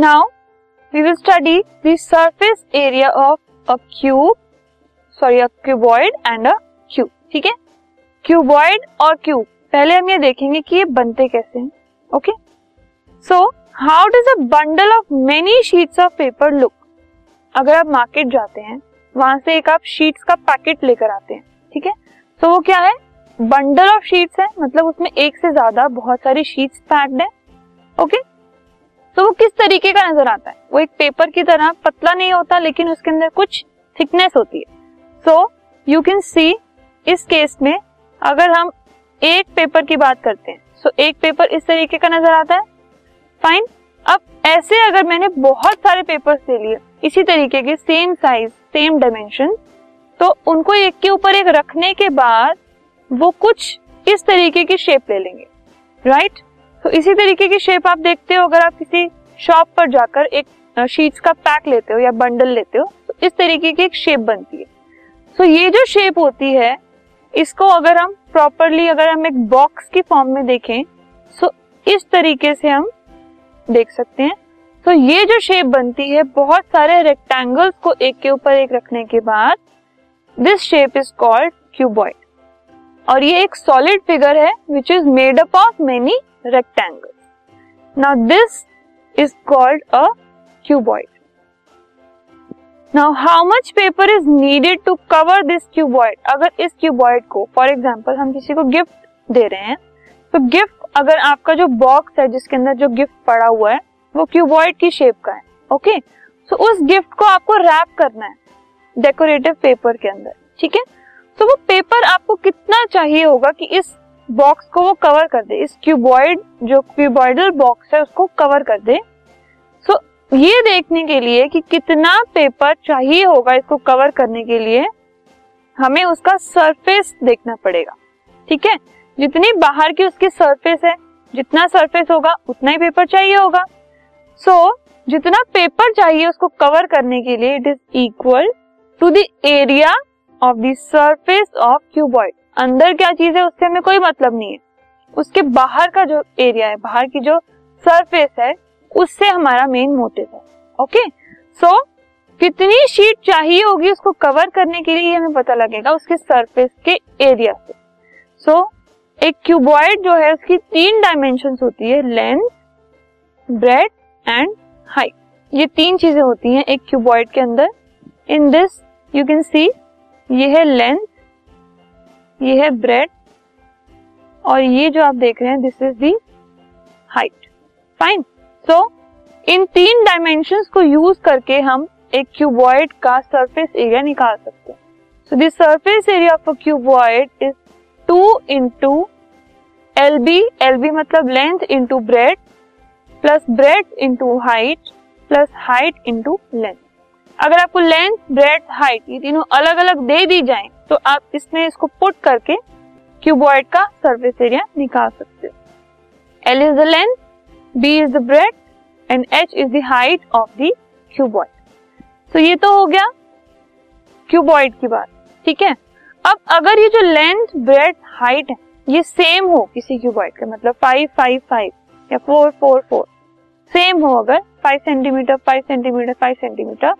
Now we will study the surface area of a cube sorry a cuboid and a cube ठीक है? Cuboid और cube पहले हम ये देखेंगे कि ये बनते कैसे हैं okay so how does a bundle of many sheets of paper look अगर आप मार्केट जाते हैं, वहाँ से एक आप शीट्स का पैकेट लेकर आते हैं, ठीक है? तो वो क्या है? बंडल ऑफ़ शीट्स है मतलब उसमें एक से ज़्यादा बहुत सारी शीट्स पैक्ड है ओके तो वो किस तरीके का नज़र आता है? वो एक पेपर की तरह पतला नहीं होता, लेकिन उसके अंदर कुछ थिकनेस होती है। सो यू कैन सी इस केस में अगर हम एक पेपर की बात करते हैं सो so एक पेपर इस तरीके का नज़र आता है। फाइन अब ऐसे अगर मैंने बहुत सारे पेपर्स ले लिए, इसी तरीके के सेम साइज़ सेम डायमेंशन तो उनको एक के ऊपर एक रखने के बाद वो कुछ इस तरीके की शेप ले लेंगे। Right right? तो इसी तरीके की शेप आप देखते हो, अगर आप किसी शॉप पर जाकर एक शीट्स का पैक लेते हो या बंडल लेते हो तो इस तरीके की एक शेप बनती है। सो so ये जो शेप होती है, इसको अगर हम प्रॉपरली अगर हम एक बॉक्स की फॉर्म में देखें सो इस तरीके से हम देख सकते हैं। तो ये जो शेप बनती है, बहुत सारे रेक्टेंगल्स को एक के ऊपर एक रखने के बाद this shape is called cuboid और ये एक सॉलिड फिगर है which is made up of many rectangles now this is called a cuboid now how much paper is needed to cover this cuboid अगर इस क्यूबॉइड को for example हम किसी को गिफ्ट दे रहे हैं तो गिफ्ट अगर आपका जो बॉक्स है जिसके अंदर जो गिफ्ट पड़ा हुआ है वो क्यूबॉइड की शेप का है ओके okay? सो so, उस गिफ्ट को आपको रैप करना है डेकोरेटिव पेपर के अंदर ठीक है? तो वो पेपर आपको कितना चाहिए होगा कि इस बॉक्स को वो कवर कर दे इस क्यूबॉइड जो क्यूबॉइडल बॉक्स है उसको कवर कर दे। सो so, ये देखने के लिए कि कितना पेपर चाहिए होगा इसको कवर करने के लिए हमें उसका सरफेस देखना पड़ेगा। ठीक है? जितनी बाहर की उसकी सरफेस है जितना सरफेस होगा उतना ही पेपर चाहिए होगा। सो so, जितना पेपर चाहिए उसको कवर करने के लिए it is equal to the area of the surface of cuboid अंदर क्या चीज़ है उससे हमें कोई मतलब नहीं है। उसके बाहर का जो एरिया है बाहर की जो सरफेस है उससे हमारा मेन मोटिव है। ओके सो so, कितनी शीट चाहिए होगी उसको कवर करने के लिए हमें पता लगेगा उसके सरफेस के एरिया से। सो so, एक क्यूबॉइड जो है उसकी तीन डायमेंशन होती है लेंथ ब्रेड एंड हाइट ये तीन चीज़ें होती हैं एक क्यूबॉइड के अंदर। In this you can see ये है लेंथ, ये है ब्रेड, और ये जो आप देख रहे हैं this is the height fine so इन तीन डायमेंशंस को यूज़ करके हम एक क्यूबॉइड का सरफेस एरिया निकाल सकते हैं। So the surface area of a cuboid is two into L B L B मतलब length into breadth plus breadth into height plus height into length अगर आपको लेंथ ब्रेड हाइट ये तीनों अलग अलग दे दी जाए तो आप इसमें इसको पुट करके क्यूबॉइड का सरफेस एरिया निकाल सकते हो। L is the length B is the breadth and H is the height of the cuboid तो ये तो हो गया क्यूबॉइड की बात, ठीक है? अब अगर ये जो लेंथ ब्रेड हाइट है, ये सेम हो किसी क्यूबॉइड का मतलब फाइव फाइव फाइव या फोर फोर फोर सेम हो अगर five centimetre five centimetre five centimetre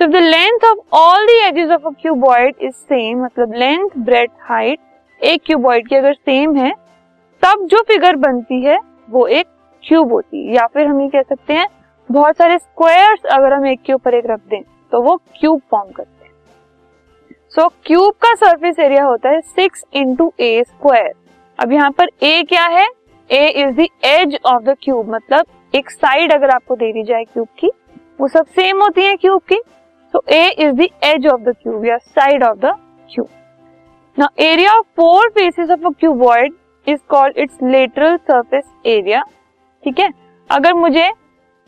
so if the length of all the edges of a cuboid is same मतलब लेंथ ब्रेड हाइट एक cuboid की अगर same है तब जो फिगर बनती है वो एक क्यूब होती है। या फिर हम ये कह सकते हैं बहुत सारे स्क्वायर्स अगर हम एक के ऊपर एक रख दें तो वो क्यूब फॉर्म करते हैं। सो so, क्यूब का सरफेस एरिया होता है सिक्स इंटू ए स्क्वायर अब यहाँ पर ए क्या है? A is the edge of the cube मतलब एक साइड अगर आपको दे दी जाए क्यूब की वो सब सेम होती है क्यूब की। So A is the edge of the cube या side of the cube. Now area of four faces of a cuboid is called its lateral surface area. ठीक है अगर मुझे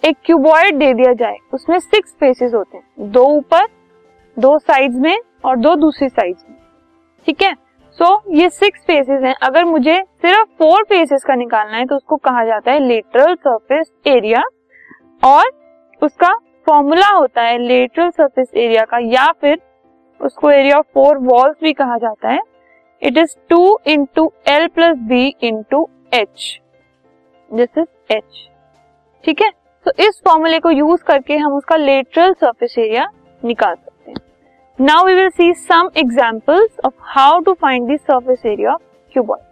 एक क्यूबॉइड दे दिया जाए उसमें सिक्स फेसेस होते हैं दो ऊपर दो साइड्स में और दो दूसरी साइड्स में ठीक है सो so, ये सिक्स फेसेस हैं अगर मुझे सिर्फ़ फोर फेसेस का निकालना है तो उसको कहा जाता है लेटरल सरफेस एरिया और उसका फॉर्मूला होता है लेटरल सरफेस एरिया का, या फिर उसको एरिया ऑफ़ फोर वॉल्स भी कहा जाता है। It is two into L plus B into H this is H ठीक है? तो इस फॉर्मूले को यूज़ करके हम उसका लेटरल सरफेस एरिया निकाल सकते हैं। Now we will see some examples of how to find the surface area of cuboid